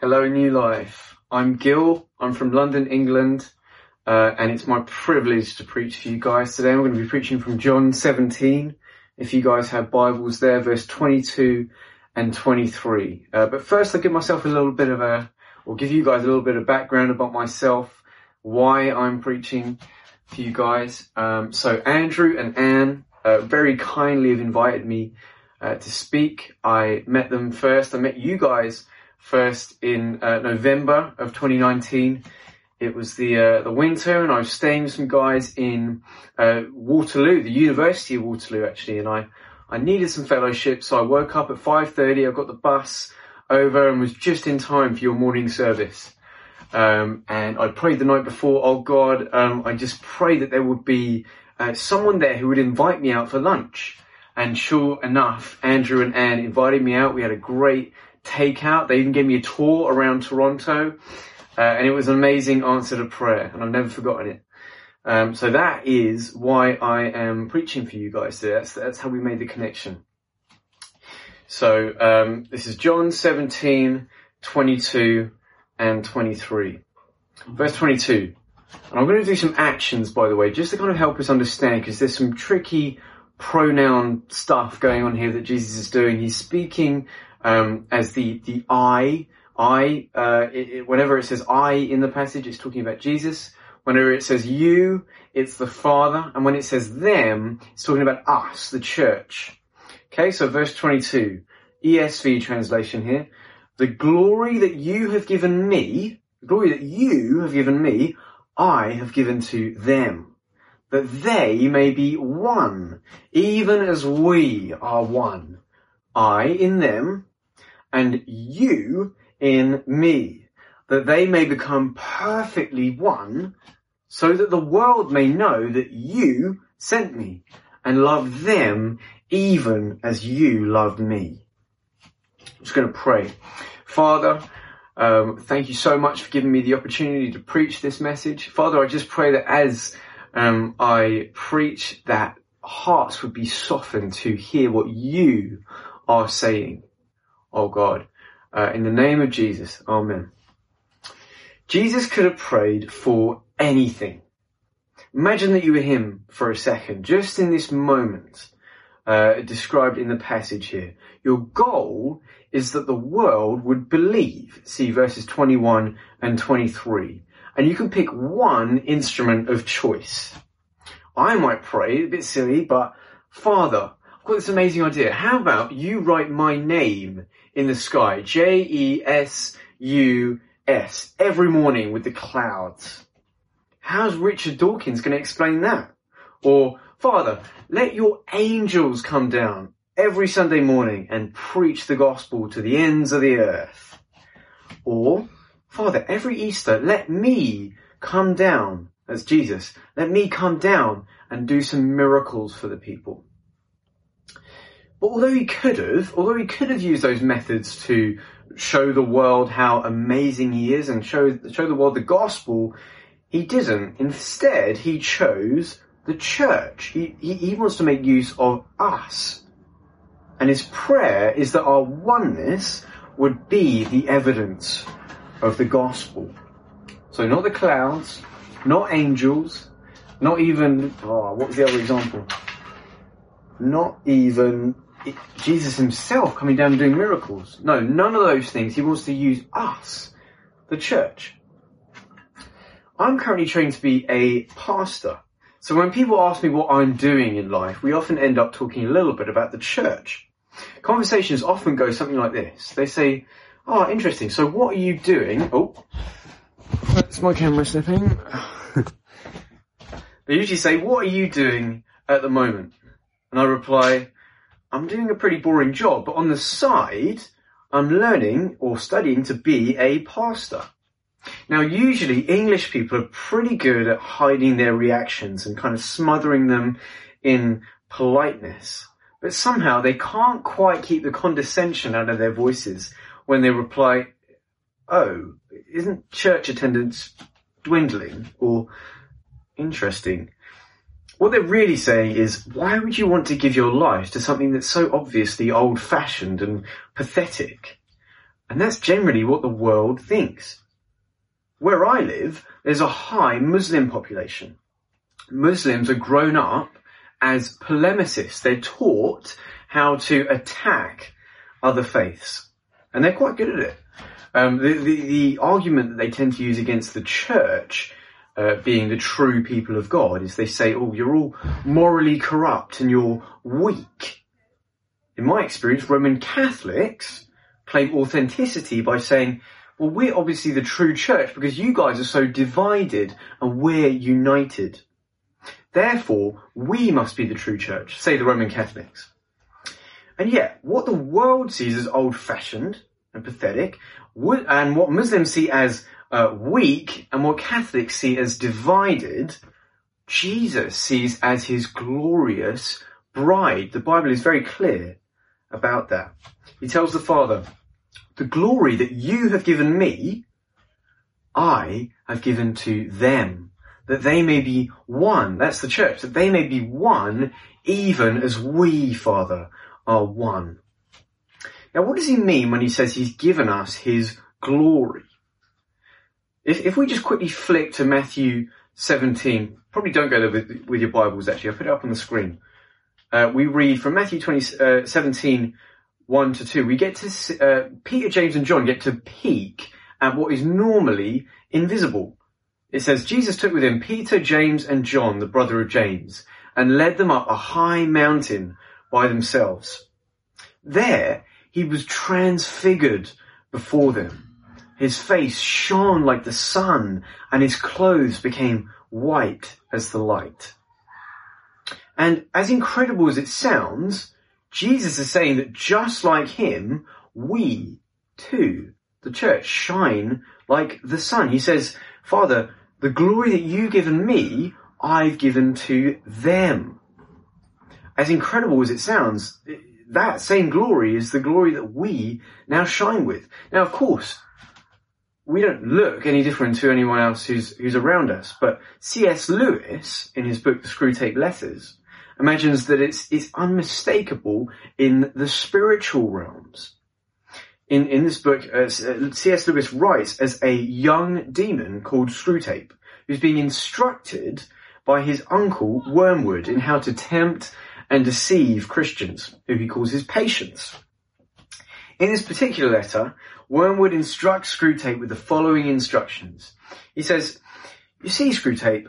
Hello, New Life. I'm Gil. I'm from London, England, uh, and it's my privilege to preach for you guys today. I'm going to be preaching from John 17. If you guys have Bibles there, verse 22 and 23. Uh, but first, I'll give myself a little bit of a, or give you guys a little bit of background about myself, why I'm preaching for you guys. Um, so Andrew and Anne uh, very kindly have invited me uh, to speak. I met them first. I met you guys first in uh, November of 2019. It was the uh, the winter, and I was staying with some guys in uh, Waterloo, the University of Waterloo, actually, and I I needed some fellowship, so I woke up at 5:30. I got the bus over and was just in time for your morning service. Um, and I prayed the night before, oh God, um, I just pray that there would be uh, someone there who would invite me out for lunch. And sure enough, Andrew and Anne invited me out. We had a great takeout. They even gave me a tour around Toronto. Uh, and it was an amazing answer to prayer. And I've never forgotten it. Um, so that is why I am preaching for you guys today. That's, that's how we made the connection. So um, this is John 17, 22 and 23. Verse 22. And I'm going to do some actions, by the way, just to kind of help us understand, because there's some tricky pronoun stuff going on here that Jesus is doing. He's speaking um, as the the I. I. Uh, it, it, whenever it says I in the passage, it's talking about Jesus. Whenever it says you, it's the Father, and when it says them, it's talking about us, the church. Okay, so verse 22, ESV translation here. The glory that you have given me, the glory that you have given me, I have given to them, that they may be one, even as we are one. I in them, and you in me, that they may become perfectly one, so that the world may know that you sent me and love them even as you loved me. I'm just going to pray. Father, um, thank you so much for giving me the opportunity to preach this message. Father, I just pray that as um, I preach, that hearts would be softened to hear what you are saying. Oh God, uh, in the name of Jesus, Amen. Jesus could have prayed for anything. Imagine that you were him for a second, just in this moment uh, described in the passage here. Your goal is that the world would believe. See verses 21 and 23. And you can pick one instrument of choice. I might pray, a bit silly, but Father, got this amazing idea. How about you write my name in the sky? J-E-S-U-S. Every morning with the clouds. How's Richard Dawkins going to explain that? Or Father, let your angels come down every Sunday morning and preach the gospel to the ends of the earth. Or, Father, every Easter, let me come down as Jesus. Let me come down and do some miracles for the people. But although he could have, although he could have used those methods to show the world how amazing he is and show, show the world the gospel, he didn't. Instead, he chose the church. He, he, he wants to make use of us. And his prayer is that our oneness would be the evidence of the gospel. So not the clouds, not angels, not even, oh, what was the other example? Not even Jesus himself coming down and doing miracles. No, none of those things. He wants to use us, the church. I'm currently trained to be a pastor. So when people ask me what I'm doing in life, we often end up talking a little bit about the church. Conversations often go something like this. They say, oh, interesting. So what are you doing? Oh, that's my camera slipping. they usually say, what are you doing at the moment? And I reply, I'm doing a pretty boring job, but on the side, I'm learning or studying to be a pastor. Now, usually English people are pretty good at hiding their reactions and kind of smothering them in politeness. But somehow they can't quite keep the condescension out of their voices when they reply, Oh, isn't church attendance dwindling? Or interesting. What they're really saying is, why would you want to give your life to something that's so obviously old fashioned and pathetic? And that's generally what the world thinks. Where I live, there's a high Muslim population. Muslims are grown up as polemicists. They're taught how to attack other faiths. And they're quite good at it. Um, the, the, the, argument that they tend to use against the church uh, being the true people of God is they say, oh, you're all morally corrupt and you're weak. In my experience, Roman Catholics claim authenticity by saying, well, we're obviously the true church because you guys are so divided and we're united. Therefore, we must be the true church, say the Roman Catholics. And yet, what the world sees as old-fashioned and pathetic, and what Muslims see as uh, weak, and what Catholics see as divided, Jesus sees as his glorious bride. The Bible is very clear about that. He tells the Father, the glory that you have given me, I have given to them, that they may be one. That's the church, that they may be one, even as we, Father, are one. Now, what does he mean when he says he's given us his glory? If, if we just quickly flick to Matthew 17, probably don't go there with, with your Bibles actually, I'll put it up on the screen. Uh, we read from Matthew 20, uh, 17, 1 to 2, we get to, uh, Peter, James and John get to peek at what is normally invisible. It says, Jesus took with him Peter, James and John, the brother of James, and led them up a high mountain by themselves. There, he was transfigured before them. His face shone like the sun and his clothes became white as the light. And as incredible as it sounds, Jesus is saying that just like him, we too, the church, shine like the sun. He says, Father, the glory that you've given me, I've given to them. As incredible as it sounds, that same glory is the glory that we now shine with. Now, of course, we don't look any different to anyone else who's, who's around us, but C.S. Lewis, in his book, The Screwtape Letters, imagines that it's, it's unmistakable in the spiritual realms. In, in this book, uh, C.S. Lewis writes as a young demon called Screwtape, who's being instructed by his uncle Wormwood in how to tempt and deceive Christians, who he calls his patients. In this particular letter, Wormwood instructs Screwtape with the following instructions. He says, you see, Screwtape,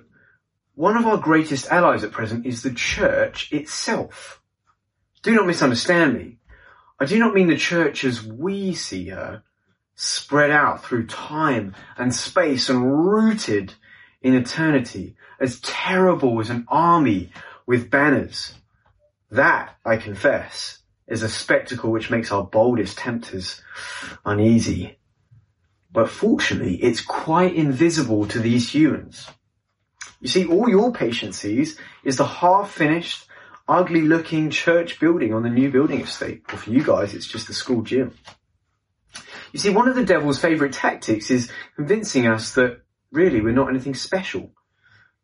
one of our greatest allies at present is the church itself. Do not misunderstand me. I do not mean the church as we see her, spread out through time and space and rooted in eternity, as terrible as an army with banners. That, I confess, is a spectacle which makes our boldest tempters uneasy. But fortunately, it's quite invisible to these humans. You see, all your patient sees is the half-finished, ugly-looking church building on the new building estate. Or for you guys, it's just the school gym. You see, one of the devil's favourite tactics is convincing us that really we're not anything special.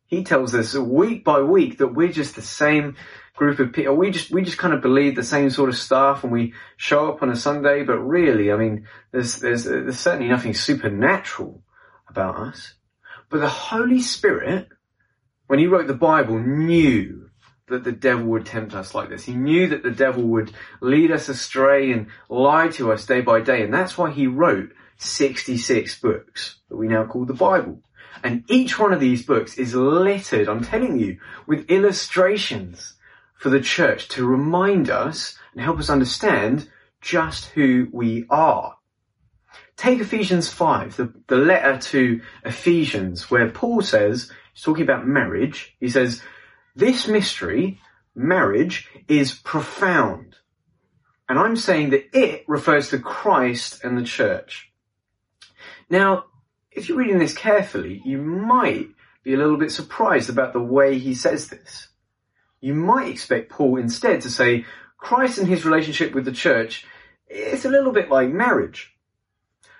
He tells us week by week that we're just the same group of people. We just we just kind of believe the same sort of stuff, and we show up on a Sunday. But really, I mean, there's there's there's certainly nothing supernatural about us. But the Holy Spirit, when he wrote the Bible, knew that the devil would tempt us like this. He knew that the devil would lead us astray and lie to us day by day, and that's why he wrote 66 books that we now call the Bible. And each one of these books is littered, I'm telling you, with illustrations for the church to remind us and help us understand just who we are. Take Ephesians 5, the, the letter to Ephesians, where Paul says, he's talking about marriage, he says, this mystery, marriage, is profound. And I'm saying that it refers to Christ and the church. Now, if you're reading this carefully, you might be a little bit surprised about the way he says this. You might expect Paul instead to say, Christ and his relationship with the church, it's a little bit like marriage.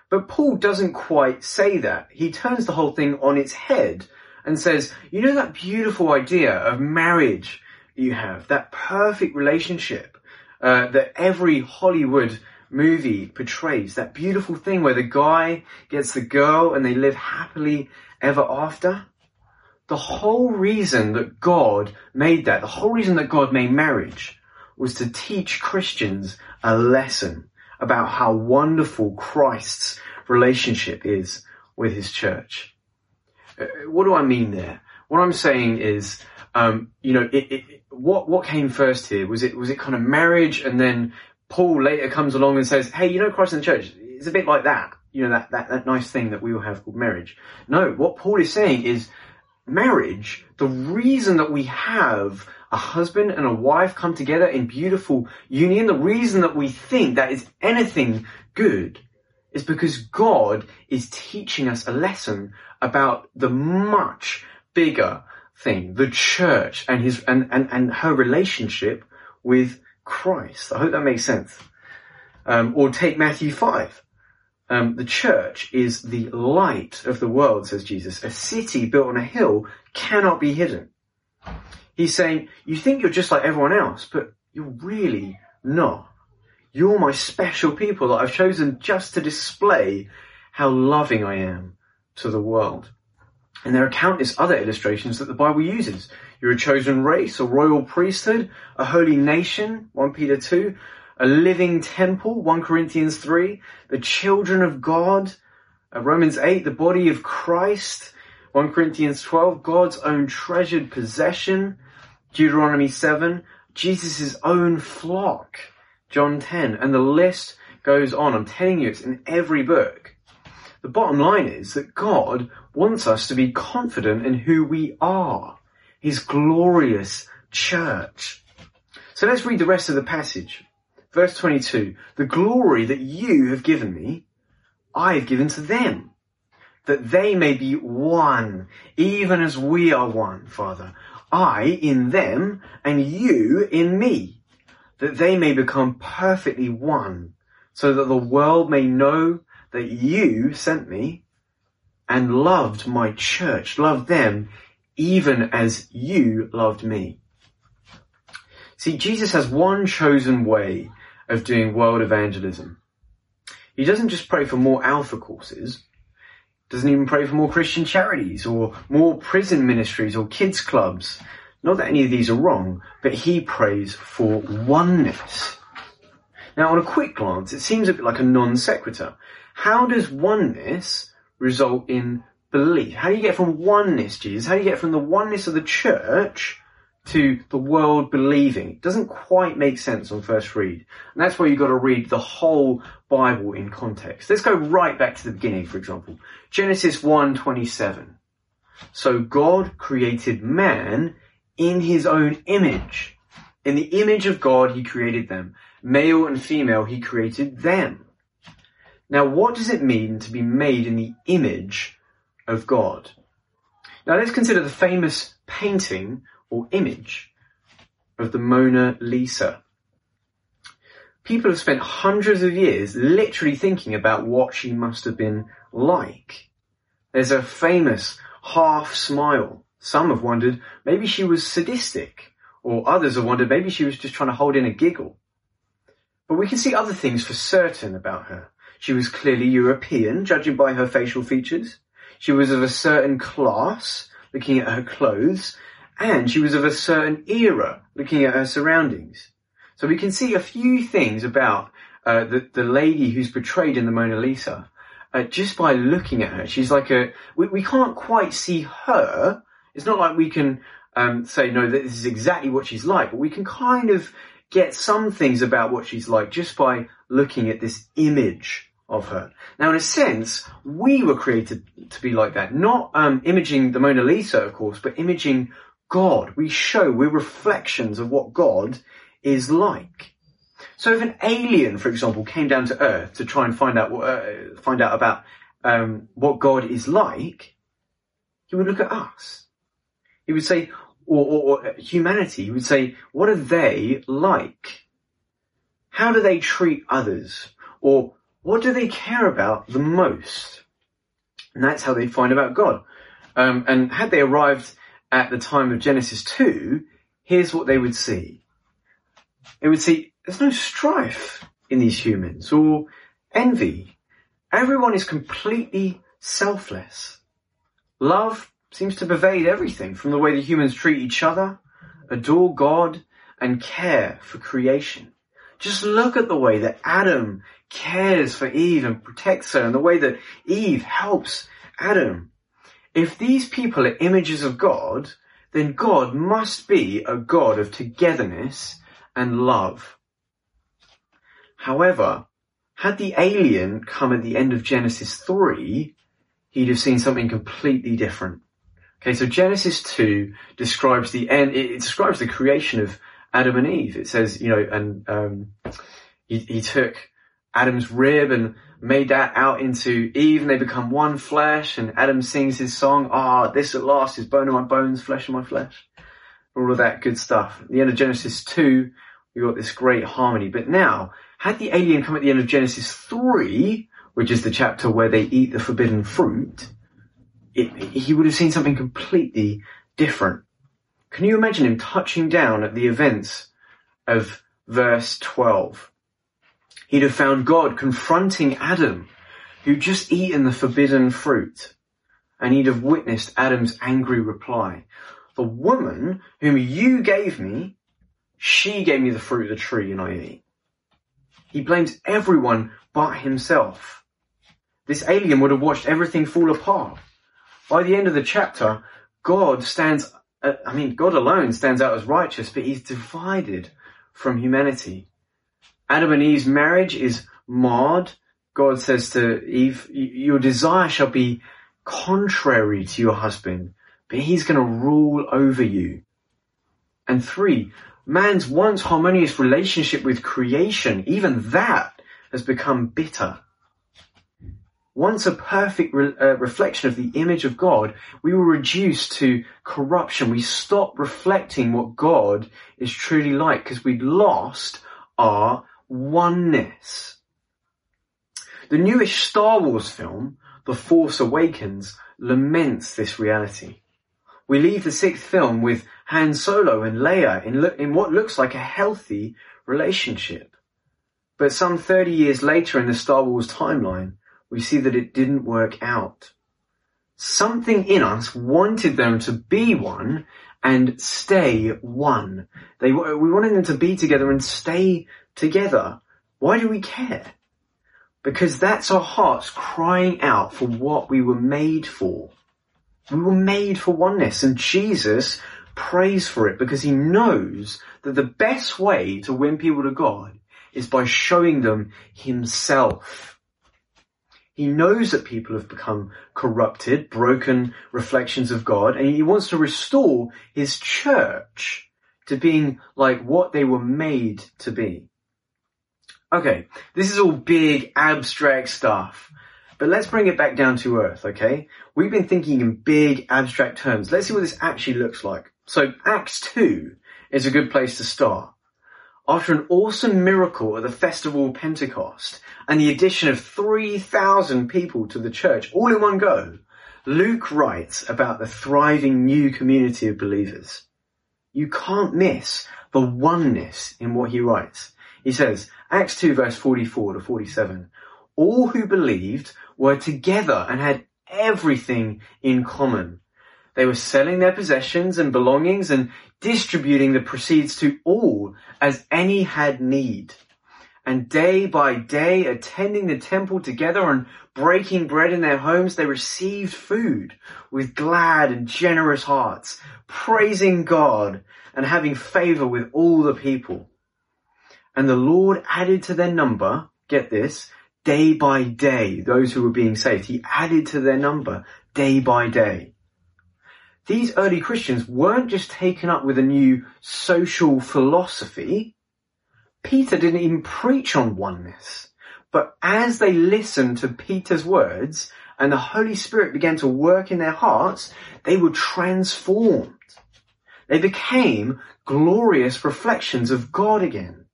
But Paul doesn't quite say that. He turns the whole thing on its head and says, you know that beautiful idea of marriage you have, that perfect relationship uh, that every Hollywood movie portrays, that beautiful thing where the guy gets the girl and they live happily ever after. The whole reason that God made that, the whole reason that God made marriage was to teach Christians a lesson about how wonderful Christ's relationship is with his church. Uh, what do I mean there? What I'm saying is, um, you know, it, it, what what came first here? Was it was it kind of marriage, and then Paul later comes along and says, "Hey, you know, Christ in the church, it's a bit like that. You know, that that that nice thing that we all have called marriage." No, what Paul is saying is, marriage. The reason that we have a husband and a wife come together in beautiful union, the reason that we think that is anything good is because God is teaching us a lesson about the much bigger thing, the church and his, and, and, and her relationship with Christ. I hope that makes sense. Um, or take Matthew 5. Um, the church is the light of the world, says Jesus. A city built on a hill cannot be hidden. He's saying, you think you're just like everyone else, but you're really not. You're my special people that I've chosen just to display how loving I am to the world. And there are countless other illustrations that the Bible uses. You're a chosen race, a royal priesthood, a holy nation, 1 Peter 2, a living temple, 1 Corinthians 3, the children of God, uh, Romans 8, the body of Christ, 1 Corinthians 12, God's own treasured possession, Deuteronomy 7, Jesus' own flock, John 10, and the list goes on. I'm telling you, it's in every book. The bottom line is that God wants us to be confident in who we are, His glorious church. So let's read the rest of the passage. Verse 22, the glory that you have given me, I have given to them, that they may be one, even as we are one, Father. I in them and you in me, that they may become perfectly one, so that the world may know that you sent me and loved my church, loved them even as you loved me. See, Jesus has one chosen way of doing world evangelism. He doesn't just pray for more alpha courses doesn't even pray for more Christian charities or more prison ministries or kids clubs. Not that any of these are wrong, but he prays for oneness. Now on a quick glance, it seems a bit like a non sequitur. How does oneness result in belief? How do you get from oneness, Jesus? How do you get from the oneness of the church to the world believing. It doesn't quite make sense on first read. And that's why you've got to read the whole Bible in context. Let's go right back to the beginning, for example. Genesis 1:27. So God created man in his own image. In the image of God, he created them. Male and female, he created them. Now, what does it mean to be made in the image of God? Now, let's consider the famous painting or image of the Mona Lisa. People have spent hundreds of years literally thinking about what she must have been like. There's a famous half smile. Some have wondered maybe she was sadistic, or others have wondered maybe she was just trying to hold in a giggle. But we can see other things for certain about her. She was clearly European, judging by her facial features. She was of a certain class, looking at her clothes, and she was of a certain era, looking at her surroundings. So we can see a few things about uh, the, the lady who's portrayed in the Mona Lisa uh, just by looking at her. She's like a, we, we can't quite see her. It's not like we can um, say, no, this is exactly what she's like, but we can kind of get some things about what she's like just by looking at this image of her. Now, in a sense, we were created to be like that. Not um, imaging the Mona Lisa, of course, but imaging God. We show, we're reflections of what God is like. So if an alien, for example, came down to Earth to try and find out uh, find out about um, what God is like, he would look at us. He would say, or, or, or humanity, he would say, what are they like? How do they treat others? Or what do they care about the most? And that's how they find about God. Um, and had they arrived at the time of Genesis 2, here's what they would see. They would see there's no strife in in these humans or envy. Everyone is completely selfless. Love seems to pervade everything from the way the humans treat each other, adore God, and care for creation. Just look at the way that Adam cares for Eve and protects her and the way that Eve helps Adam. If these people are images of God, then God must be a God of togetherness and love. However, had the alien come at the end of Genesis 3, he'd have seen something completely different. Okay, so Genesis 2 describes the end, it, describes the creation of Adam and Eve. It says, you know, and, um, he, he took Adam's rib and made that out into Eve and they become one flesh and Adam sings his song, ah, oh, this at last is bone of my bones, flesh of my flesh. All of that good stuff. At the end of Genesis 2, we got this great harmony. But now, had the alien come at the end of Genesis 3, which is the chapter where they eat the forbidden fruit, it, he would have seen something completely different. Can you imagine him touching down at the events of verse 12? He'd have found God confronting Adam, who'd just eaten the forbidden fruit, and he'd have witnessed Adam's angry reply. The woman whom you gave me, she gave me the fruit of the tree and I ate. He blames everyone but himself. This alien would have watched everything fall apart. By the end of the chapter, God stands, Uh, I mean, God alone stands out as righteous, but he's divided from humanity. Adam and Eve's marriage is marred. God says to Eve, your desire shall be contrary to your husband, but he's going to rule over you. And three, man's once harmonious relationship with creation, even that has become bitter. Once a perfect re- uh, reflection of the image of God, we were reduced to corruption. We stopped reflecting what God is truly like because we'd lost our oneness. The newish Star Wars film, The Force Awakens, laments this reality. We leave the sixth film with Han Solo and Leia in, lo- in what looks like a healthy relationship. But some 30 years later in the Star Wars timeline, we see that it didn't work out. Something in us wanted them to be one and stay one. They, we wanted them to be together and stay together. Why do we care? Because that's our hearts crying out for what we were made for. We were made for oneness and Jesus prays for it because he knows that the best way to win people to God is by showing them himself. He knows that people have become corrupted, broken reflections of God, and he wants to restore his church to being like what they were made to be. Okay, this is all big abstract stuff. But let's bring it back down to earth, okay? We've been thinking in big abstract terms. Let's see what this actually looks like. So Acts 2 is a good place to start. After an awesome miracle at the festival of Pentecost and the addition of 3,000 people to the church all in one go, Luke writes about the thriving new community of believers. You can't miss the oneness in what he writes. He says, Acts 2 verse 44 to 47, all who believed were together and had everything in common. They were selling their possessions and belongings and distributing the proceeds to all as any had need. And day by day, attending the temple together and breaking bread in their homes, they received food with glad and generous hearts, praising God and having favor with all the people. And the Lord added to their number, get this, day by day, those who were being saved. He added to their number day by day. These early Christians weren't just taken up with a new social philosophy. Peter didn't even preach on oneness. But as they listened to Peter's words and the Holy Spirit began to work in their hearts, they were transformed. They became glorious reflections of God again.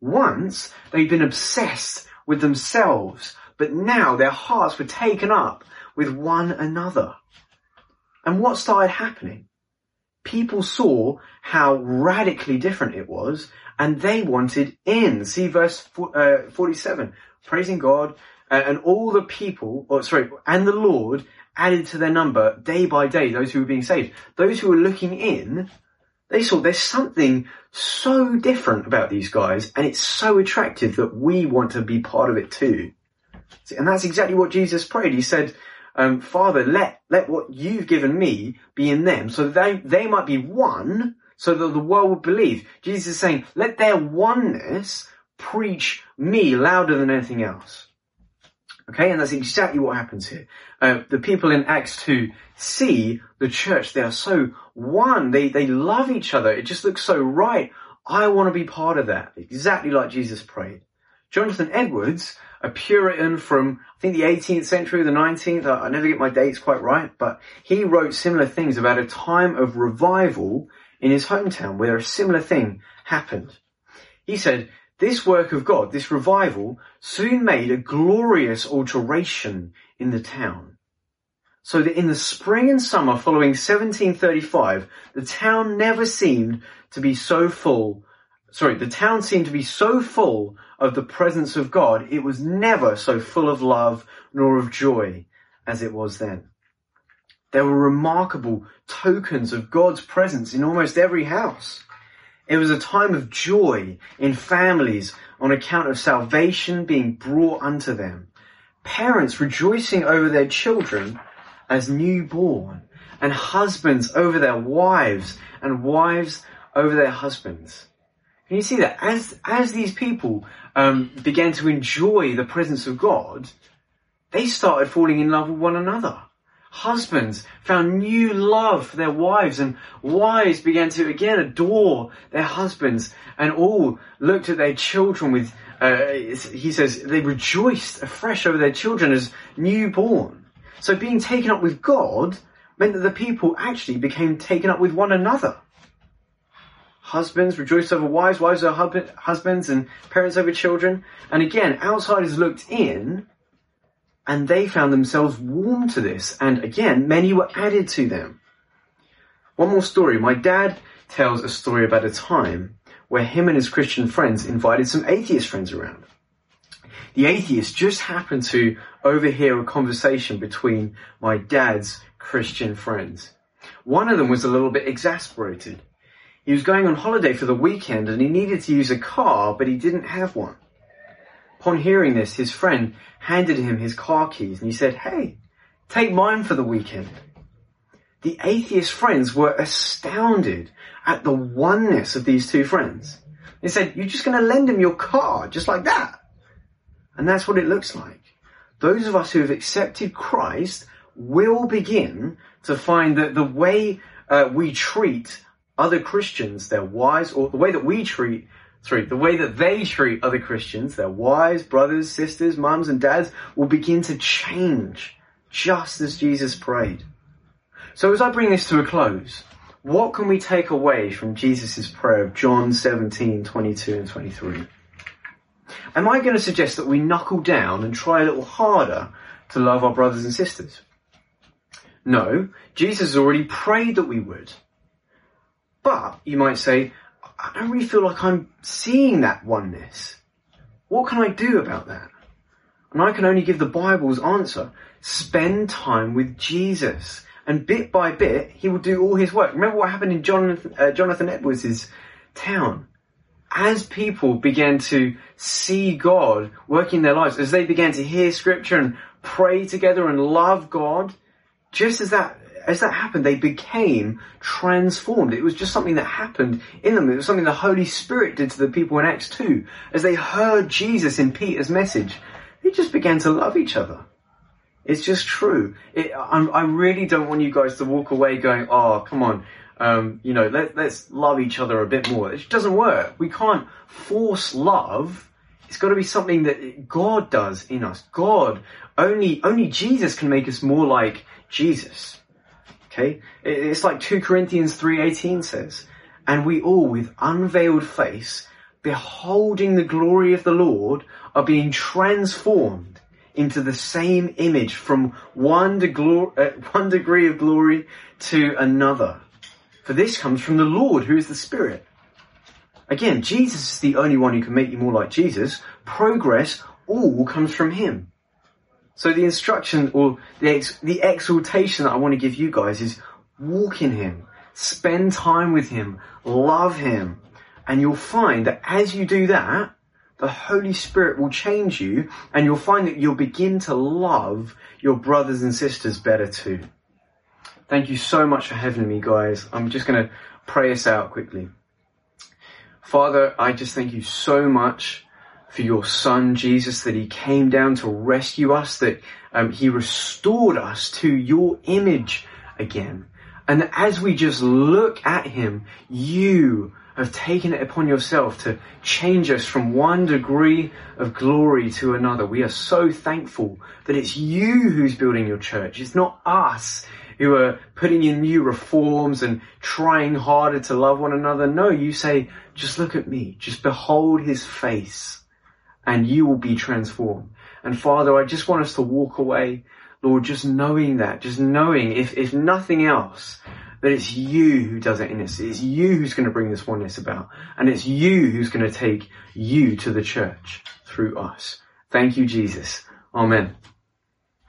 Once they'd been obsessed with themselves, but now their hearts were taken up with one another. And what started happening? People saw how radically different it was and they wanted in. See verse uh, 47. Praising God, uh, and all the people, or sorry, and the Lord added to their number day by day those who were being saved. Those who were looking in, they saw there's something so different about these guys, and it's so attractive that we want to be part of it too. And that's exactly what Jesus prayed. He said, um, Father, let, let what you've given me be in them so they, they might be one so that the world would believe. Jesus is saying, let their oneness preach me louder than anything else. Okay, and that's exactly what happens here. Uh, the people in Acts 2 see the church, they are so one, they, they love each other, it just looks so right. I want to be part of that, exactly like Jesus prayed. Jonathan Edwards, a Puritan from, I think the 18th century, the 19th, I never get my dates quite right, but he wrote similar things about a time of revival in his hometown where a similar thing happened. He said, this work of God, this revival, soon made a glorious alteration in the town. So that in the spring and summer following 1735, the town never seemed to be so full, sorry, the town seemed to be so full of the presence of God, it was never so full of love nor of joy as it was then. There were remarkable tokens of God's presence in almost every house. It was a time of joy in families on account of salvation being brought unto them. Parents rejoicing over their children as newborn and husbands over their wives and wives over their husbands. Can you see that? As, as these people um, began to enjoy the presence of God, they started falling in love with one another. Husbands found new love for their wives and wives began to again adore their husbands and all looked at their children with, uh, he says, they rejoiced afresh over their children as newborn. So being taken up with God meant that the people actually became taken up with one another. Husbands rejoice over wives, wives over husbands, and parents over children. And again, outsiders looked in and they found themselves warm to this. And again, many were added to them. One more story. My dad tells a story about a time where him and his Christian friends invited some atheist friends around. The atheists just happened to overhear a conversation between my dad's Christian friends. One of them was a little bit exasperated. He was going on holiday for the weekend and he needed to use a car, but he didn't have one. Upon hearing this, his friend handed him his car keys and he said, Hey, take mine for the weekend. The atheist friends were astounded at the oneness of these two friends. They said, You're just going to lend him your car just like that. And that's what it looks like. Those of us who have accepted Christ will begin to find that the way uh, we treat other Christians, their wives, or the way that we treat sorry, the way that they treat other Christians, their wives, brothers, sisters, mums and dads, will begin to change, just as Jesus prayed. So as I bring this to a close, what can we take away from Jesus' prayer of John 17, 22 and 23? Am I going to suggest that we knuckle down and try a little harder to love our brothers and sisters? No, Jesus already prayed that we would. But, you might say, I don't really feel like I'm seeing that oneness. What can I do about that? And I can only give the Bible's answer. Spend time with Jesus. And bit by bit, he will do all his work. Remember what happened in Jonathan, uh, Jonathan Edwards' town? As people began to see God working their lives, as they began to hear scripture and pray together and love God, just as that as that happened, they became transformed. It was just something that happened in them. It was something the Holy Spirit did to the people in Acts 2. As they heard Jesus in Peter's message, they just began to love each other. It's just true. It, i really don't want you guys to walk away going, oh, come on, um, you know, let, let's love each other a bit more. It doesn't work. We can't force love. It's got to be something that God does in us. God, only, only Jesus can make us more like Jesus. Okay? It's like 2 Corinthians 3.18 says, and we all with unveiled face, beholding the glory of the Lord, are being transformed into the same image from one, uh, one degree of glory to another. For this comes from the Lord who is the Spirit. Again, Jesus is the only one who can make you more like Jesus. Progress all comes from Him. So the instruction or the, ex- the exhortation that I want to give you guys is walk in Him, spend time with Him, love Him, and you'll find that as you do that, the Holy Spirit will change you and you'll find that you'll begin to love your brothers and sisters better too. Thank you so much for having me guys. I'm just going to pray us out quickly. Father, I just thank you so much for your son Jesus that he came down to rescue us, that um, he restored us to your image again. And as we just look at him, you have taken it upon yourself to change us from one degree of glory to another. We are so thankful that it's you who's building your church. It's not us who are putting in new reforms and trying harder to love one another. No, you say, just look at me, just behold his face and you will be transformed. And Father, I just want us to walk away, Lord, just knowing that, just knowing if, if nothing else, that it's you who does it in us. It's you who's going to bring this oneness about. And it's you who's going to take you to the church through us. Thank you, Jesus. Amen.